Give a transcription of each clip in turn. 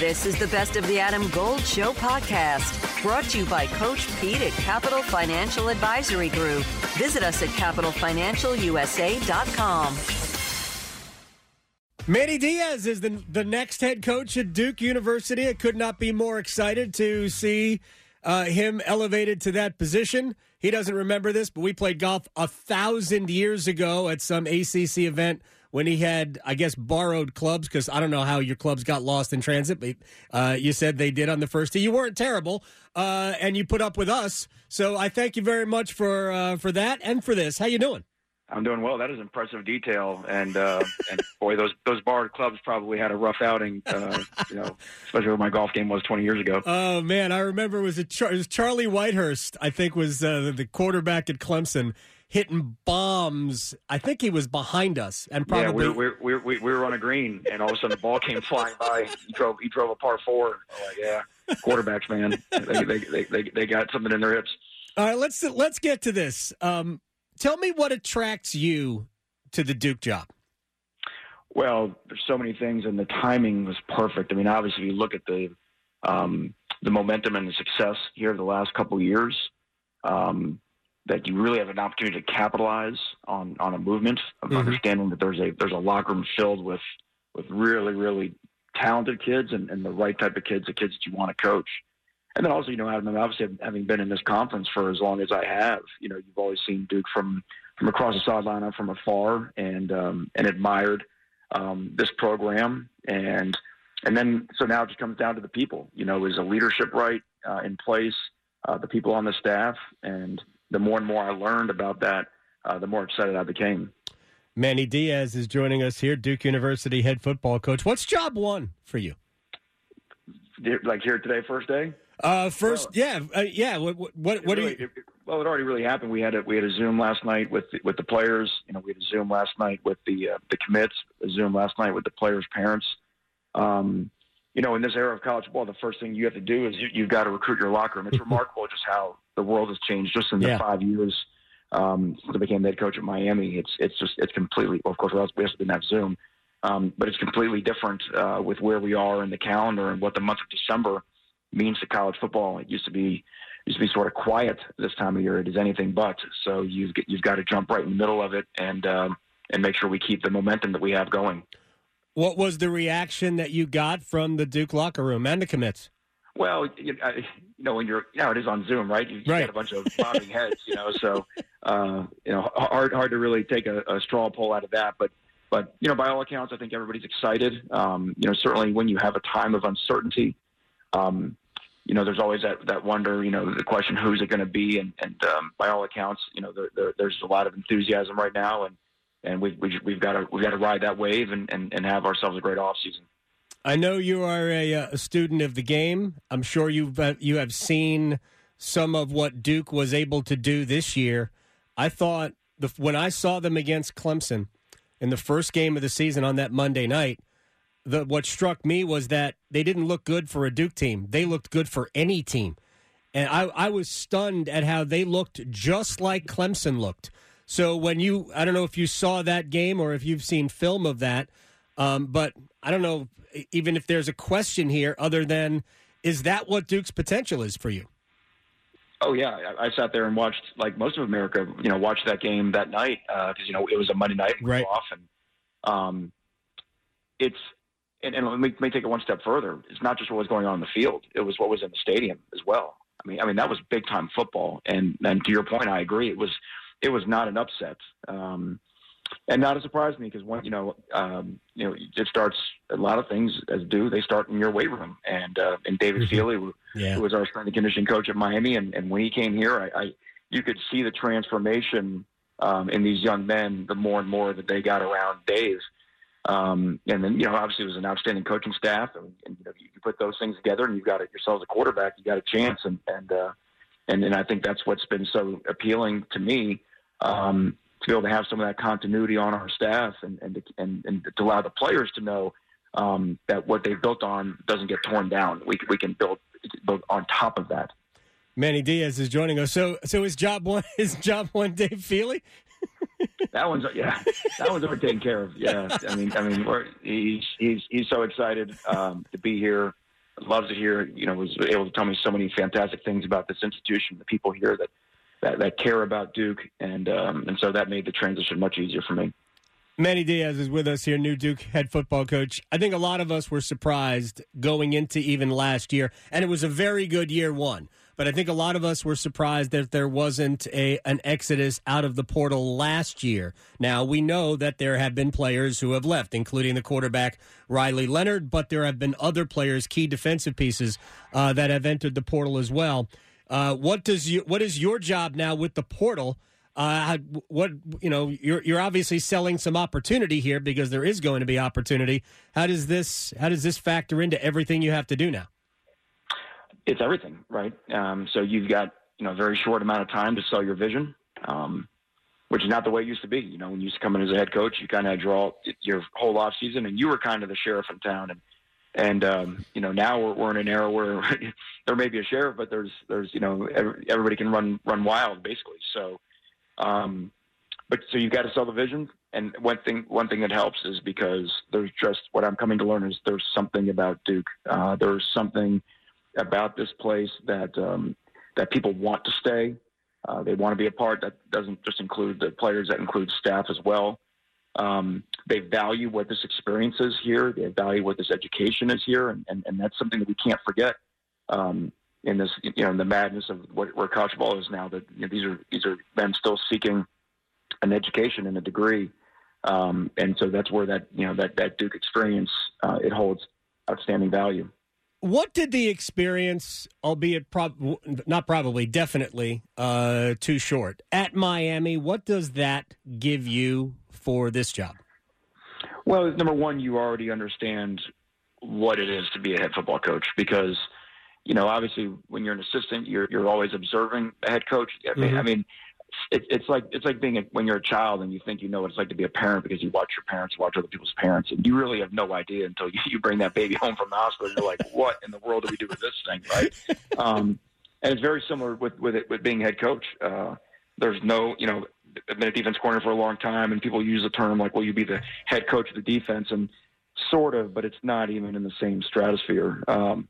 This is the Best of the Adam Gold Show podcast, brought to you by Coach Pete at Capital Financial Advisory Group. Visit us at capitalfinancialusa.com. Manny Diaz is the the next head coach at Duke University. I could not be more excited to see uh, him elevated to that position. He doesn't remember this, but we played golf a thousand years ago at some ACC event when he had, I guess, borrowed clubs because I don't know how your clubs got lost in transit, but uh, you said they did on the first tee. You weren't terrible, uh, and you put up with us. So I thank you very much for uh, for that and for this. How you doing? I'm doing well. That is impressive detail, and uh, and boy, those those borrowed clubs probably had a rough outing. Uh, you know, especially where my golf game was 20 years ago. Oh man, I remember it was, a Char- it was Charlie Whitehurst. I think was uh, the quarterback at Clemson hitting bombs. I think he was behind us, and probably yeah, we were, we, we, we were on a green, and all of a sudden the ball came flying by. He drove he drove a par four. Like, yeah, quarterbacks, man, they, they, they, they, they got something in their hips. All right, let's let's get to this. Um, tell me what attracts you to the Duke job. Well, there's so many things, and the timing was perfect. I mean, obviously, you look at the um, the momentum and the success here the last couple of years. Um, that you really have an opportunity to capitalize on on a movement of mm-hmm. understanding that there's a there's a locker room filled with with really really talented kids and, and the right type of kids, the kids that you want to coach. And then also, you know, Adam, obviously having been in this conference for as long as I have, you know, you've always seen Duke from from across the sideline or from afar, and um, and admired um, this program, and and then so now it just comes down to the people. You know, is a leadership right uh, in place, uh, the people on the staff, and the more and more I learned about that, uh, the more excited I became. Manny Diaz is joining us here, Duke University head football coach. What's job one for you? Like here today, first day. Uh, first, well, yeah, uh, yeah. What, what, what, what really, do you? It, well, it already really happened. We had a we had a Zoom last night with the, with the players. You know, we had a Zoom last night with the uh, the commits. A Zoom last night with the players' parents. Um, you know, in this era of college football, the first thing you have to do is you, you've got to recruit your locker room. It's remarkable just how the world has changed just in the yeah. five years um, since I became head coach at Miami. It's it's just it's completely. Well, of course, we also didn't have Zoom, um, but it's completely different uh, with where we are in the calendar and what the month of December means to college football. It used to be used to be sort of quiet this time of year. It is anything but. So you've you've got to jump right in the middle of it and um, and make sure we keep the momentum that we have going. What was the reaction that you got from the Duke locker room and the commits? Well, you, know, when you're, you know, it is on Zoom, right? You, you right. got a bunch of bobbing heads, you know, so, uh, you know, hard, hard to really take a, a straw poll out of that. But, but, you know, by all accounts, I think everybody's excited. Um, you know, certainly when you have a time of uncertainty, um, you know, there's always that, that wonder, you know, the question, who's it going to be? And, and um, by all accounts, you know, there, there, there's a lot of enthusiasm right now. And, and we, we, we've got to, we've got to ride that wave and, and, and have ourselves a great off season. I know you are a, uh, a student of the game. I'm sure you've uh, you have seen some of what Duke was able to do this year. I thought the, when I saw them against Clemson in the first game of the season on that Monday night, the, what struck me was that they didn't look good for a Duke team. They looked good for any team. And I, I was stunned at how they looked just like Clemson looked. So when you, I don't know if you saw that game or if you've seen film of that, um, but I don't know even if there's a question here other than is that what Duke's potential is for you? Oh yeah, I, I sat there and watched like most of America, you know, watched that game that night because uh, you know it was a Monday night right. off, and um, it's and, and let, me, let me take it one step further. It's not just what was going on in the field; it was what was in the stadium as well. I mean, I mean that was big time football, and and to your point, I agree. It was it was not an upset. Um, and not a surprise to me because one, you know, um, you know, it starts a lot of things as do they start in your weight room. And uh, and David mm-hmm. Feeley, who, yeah. who was our strength and conditioning coach at Miami, and, and when he came here, I, I you could see the transformation um, in these young men. The more and more that they got around Dave, um, and then you know, obviously, it was an outstanding coaching staff, and, and you know, you, you put those things together, and you've got it yourself as a quarterback, you got a chance, and and uh, and and I think that's what's been so appealing to me. Um, to be able to have some of that continuity on our staff and and to, and, and to allow the players to know um, that what they built on doesn't get torn down. We we can build build on top of that. Manny Diaz is joining us. So so is job one is job one Dave Feeley? that one's yeah, that one's already taken care of. Yeah, I mean I mean we're, he's he's he's so excited um, to be here. loves it here. You know, was able to tell me so many fantastic things about this institution, the people here that that, that care about Duke, and um, and so that made the transition much easier for me. Manny Diaz is with us here, new Duke head football coach. I think a lot of us were surprised going into even last year, and it was a very good year one. But I think a lot of us were surprised that there wasn't a an exodus out of the portal last year. Now we know that there have been players who have left, including the quarterback Riley Leonard, but there have been other players, key defensive pieces, uh, that have entered the portal as well. Uh, what does you what is your job now with the portal? Uh, what you know, you're you're obviously selling some opportunity here because there is going to be opportunity. How does this how does this factor into everything you have to do now? it's everything, right? Um, so you've got you know a very short amount of time to sell your vision, um, which is not the way it used to be. You know, when you used to come in as a head coach, you kind of draw your whole off season, and you were kind of the sheriff in town. And and um, you know now we're, we're in an era where there may be a sheriff, but there's there's you know every, everybody can run run wild basically. So, um, but so you've got to sell the vision. And one thing one thing that helps is because there's just what I'm coming to learn is there's something about Duke. Uh, there's something about this place that um, that people want to stay. Uh, they want to be a part. That doesn't just include the players; that includes staff as well. Um, they value what this experience is here. They value what this education is here, and, and, and that's something that we can't forget um, in this, you know, in the madness of what, where college ball is now. That you know, these are these are men still seeking an education and a degree, um, and so that's where that you know that that Duke experience uh, it holds outstanding value. What did the experience, albeit prob- not probably, definitely uh, too short, at Miami, what does that give you for this job? Well, number one, you already understand what it is to be a head football coach because, you know, obviously when you're an assistant, you're you're always observing a head coach. I mean, mm-hmm. I mean it, it's like it's like being a, when you're a child and you think you know what it's like to be a parent because you watch your parents watch other people's parents and you really have no idea until you, you bring that baby home from the hospital and you're like what in the world do we do with this thing right um, and it's very similar with with it with being head coach uh, there's no you know I've been a defense coordinator for a long time and people use the term like will you be the head coach of the defense and sort of but it's not even in the same stratosphere um,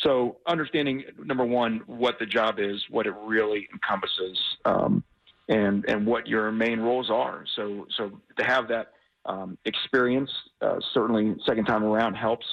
so understanding number one what the job is, what it really encompasses, um, and and what your main roles are. So so to have that um, experience uh, certainly second time around helps.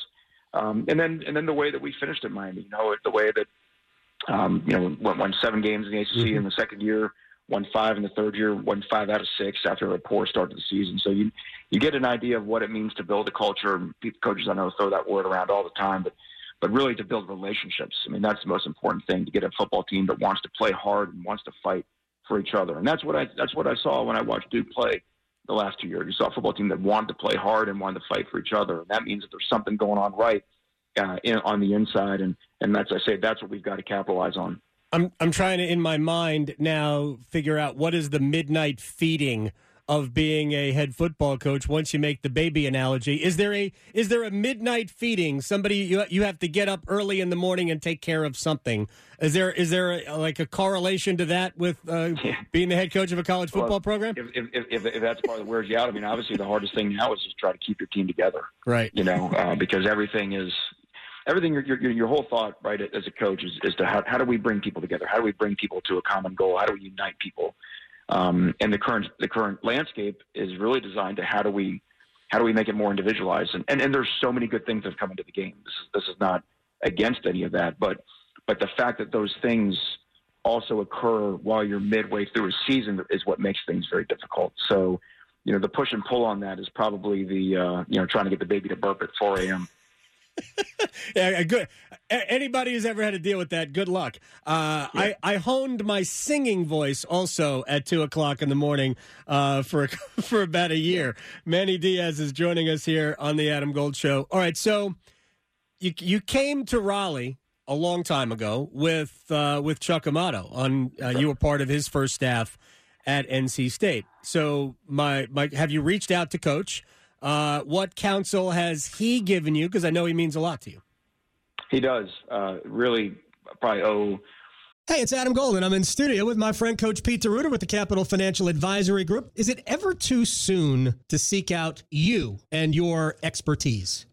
Um, and then and then the way that we finished at Miami, you know, the way that um, you know went won seven games in the ACC mm-hmm. in the second year, won five in the third year, won five out of six after a poor start to the season. So you you get an idea of what it means to build a culture. Coaches I know throw that word around all the time, but but really to build relationships. I mean, that's the most important thing to get a football team that wants to play hard and wants to fight for each other. And that's what I that's what I saw when I watched Duke play the last two years. You saw a football team that wanted to play hard and wanted to fight for each other. And that means that there's something going on right uh, in, on the inside. And and that's I say that's what we've got to capitalize on. I'm I'm trying to in my mind now figure out what is the midnight feeding of being a head football coach once you make the baby analogy. Is there a is there a midnight feeding? Somebody you you have to get up early in the morning and take care of something. Is there is there a, like a correlation to that with uh, yeah. being the head coach of a college football well, program? if, if, if, if, that's part that wears you out i mean obviously the hardest thing now is just try to keep your team together. Right. You know uh, because everything is everything your, your, your whole thought right as a coach is, is to how, how do we bring people together how do we bring people to a common goal how do we unite people um, and the current the current landscape is really designed to how do we how do we make it more individualized? And, and, and there's so many good things that have come into the game. This is this is not against any of that, but but the fact that those things also occur while you're midway through a season is what makes things very difficult. So, you know, the push and pull on that is probably the uh, you know trying to get the baby to burp at 4 a.m. yeah, good. Anybody who's ever had to deal with that, good luck. Uh, yeah. I, I honed my singing voice also at two o'clock in the morning uh, for for about a year. Manny Diaz is joining us here on the Adam Gold Show. All right, so you you came to Raleigh a long time ago with uh, with Chuck Amato. On uh, you were part of his first staff at NC State. So my my have you reached out to Coach? Uh, what counsel has he given you? Because I know he means a lot to you. He does. Uh, really, probably owe. Hey, it's Adam Golden. I'm in studio with my friend Coach Pete D'Arruda with the Capital Financial Advisory Group. Is it ever too soon to seek out you and your expertise?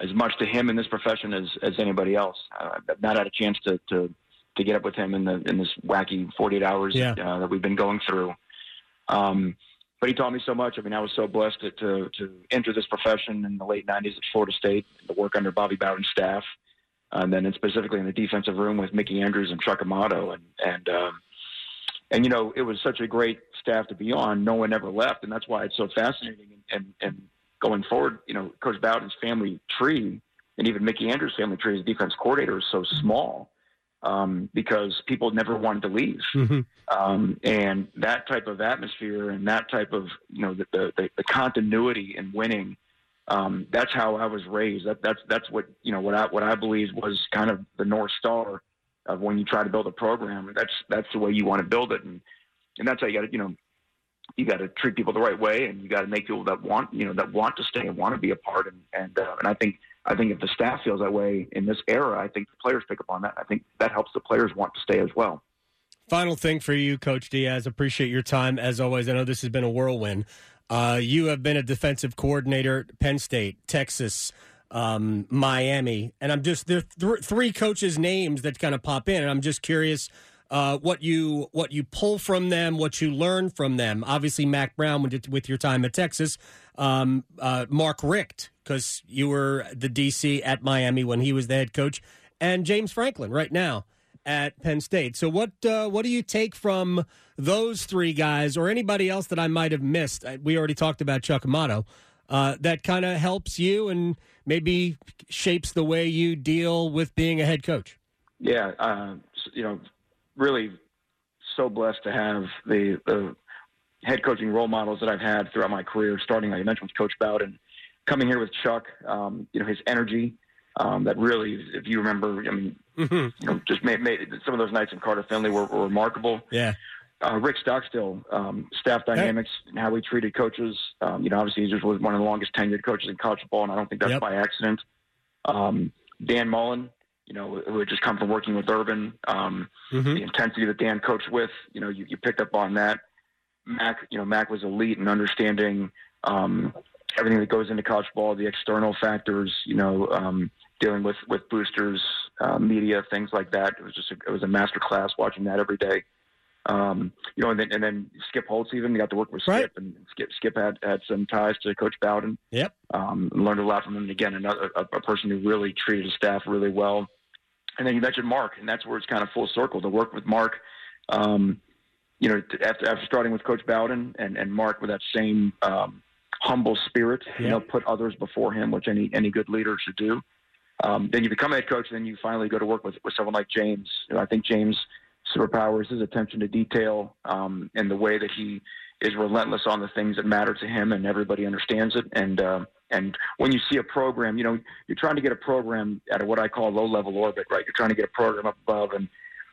As much to him in this profession as, as anybody else. Uh, I've not had a chance to, to, to get up with him in the in this wacky 48 hours Yeah. uh, that we've been going through. Um, but he taught me so much. I mean, I was so blessed to, to, to enter this profession in the late 90s at Florida State, to work under Bobby Bowden's staff, and then specifically in the defensive room with Mickey Andrews and Chuck Amato. And, and, um, and, you know, it was such a great staff to be on. No one ever left. And that's why it's so fascinating. And, and, and going forward, you know, Coach Bowden's family tree and even Mickey Andrews' family tree as defense coordinator is so small um, because people never wanted to leave. Um, and that type of atmosphere and that type of, you know, the, the, the continuity in winning, um, that's how I was raised. That, that's, that's what, you know, what I, what I believe was kind of the North Star of when you try to build a program. That's, that's the way you want to build it. And, and that's how you got to, you know, you got to treat people the right way and you got to make people that want, you know, that want to stay and want to be a part. And, and, uh, and I think, I think if the staff feels that way in this era, I think the players pick up on that. I think that helps the players want to stay as well. Final thing for you, Coach Diaz. Appreciate your time as always. I know this has been a whirlwind. Uh, you have been a defensive coordinator at Penn State, Texas, um, Miami, and I'm just there th- three coaches' names that kind of pop in, and I'm just curious uh, what you what you pull from them, what you learn from them. Obviously, Mack Brown with, your time at Texas, um, uh, Mark Richt because you were the DC at Miami when he was the head coach, and James Franklin right now at Penn State. So what uh, what do you take from those three guys or anybody else that I might have missed? Uh, We already talked about Chuck Amato. Uh, that kind of helps you and maybe shapes the way you deal with being a head coach. Yeah, uh, you know, really so blessed to have the, the head coaching role models that I've had throughout my career, starting, like I mentioned, with Coach Bowden, coming here with Chuck, um, you know, his energy um, that really, if you remember, I mean, you know, just made, made some of those nights in Carter Finley were, were remarkable. Yeah. Uh, Rick Stockstill, um, staff dynamics and how he treated coaches. Um, you know, obviously he just was one of the longest tenured coaches in college football, and I don't think that's Yep. by accident. Um, Dan Mullen, you know, who had just come from working with Urban, um, Mhm. the intensity that Dan coached with, you know, you, you picked up on that. Mack, you know, Mack was elite in understanding um, everything that goes into college ball, the external factors, you know, um, dealing with with boosters, uh, media, things like that. It was just a, it was a master class watching that every day. Um, you know, and then and then Skip Holtz even got to work with Skip, Right. and Skip Skip had had some ties to Coach Bowden. Yep. Um, learned a lot from him. And again, another a, a person who really treated his staff really well. And then you mentioned Mark, and that's where it's kind of full circle to work with Mark. Um, you know, after after starting with Coach Bowden and, and Mark with that same um, humble spirit, you know, put others before him, which any any good leader should do. Um, then you become a head coach, and then you finally go to work with, with someone like James. You know, I think James' superpower is his attention to detail um, and the way that he is relentless on the things that matter to him, and everybody understands it. And uh, and when you see a program, you know, you're trying to get a program at a, what I call low level orbit, right? You're trying to get a program up above, and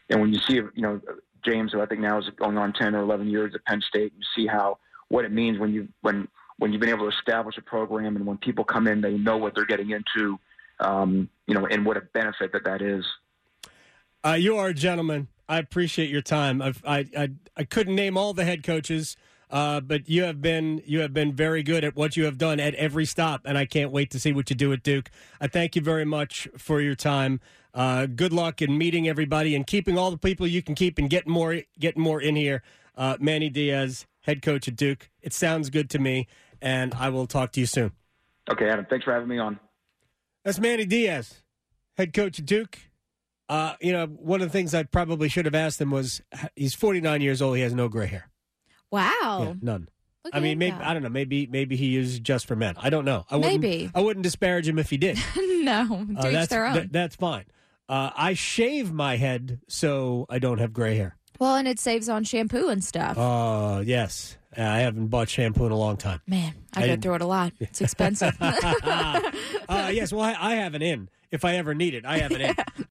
and when you see, you know, James, who I think now is going on 10 or 11 years at Penn State, you see how what it means when you when when you've been able to establish a program, and when people come in, they know what they're getting into, um, you know, and what a benefit that that is. Uh, you are a gentleman. I appreciate your time. I've, I, I I couldn't name all the head coaches, uh, but you have been you have been very good at what you have done at every stop, and I can't wait to see what you do at Duke. I thank you very much for your time. Uh, good luck in meeting everybody and keeping all the people you can keep and getting more getting more in here. Uh, Manny Diaz, head coach at Duke. It sounds good to me, and I will talk to you soon. Okay, Adam, thanks for having me on. That's Manny Diaz, head coach at Duke. Uh, you know, one of the things I probably should have asked him was he's 49 years old. He has no gray hair. Wow. Yeah, none. Look I mean, maybe. I don't know. Maybe maybe he uses just for men. I don't know. I wouldn't, Maybe. I wouldn't disparage him if he did. no, Uh, that's that- that's fine. Uh, I shave my head so I don't have gray hair. Well, and it saves on shampoo and stuff. Oh, yes. Uh, I haven't bought shampoo in a long time. Man, I, I go through it a lot. It's expensive. uh, yes, well, I, I have an in. If I ever need it, I have an in.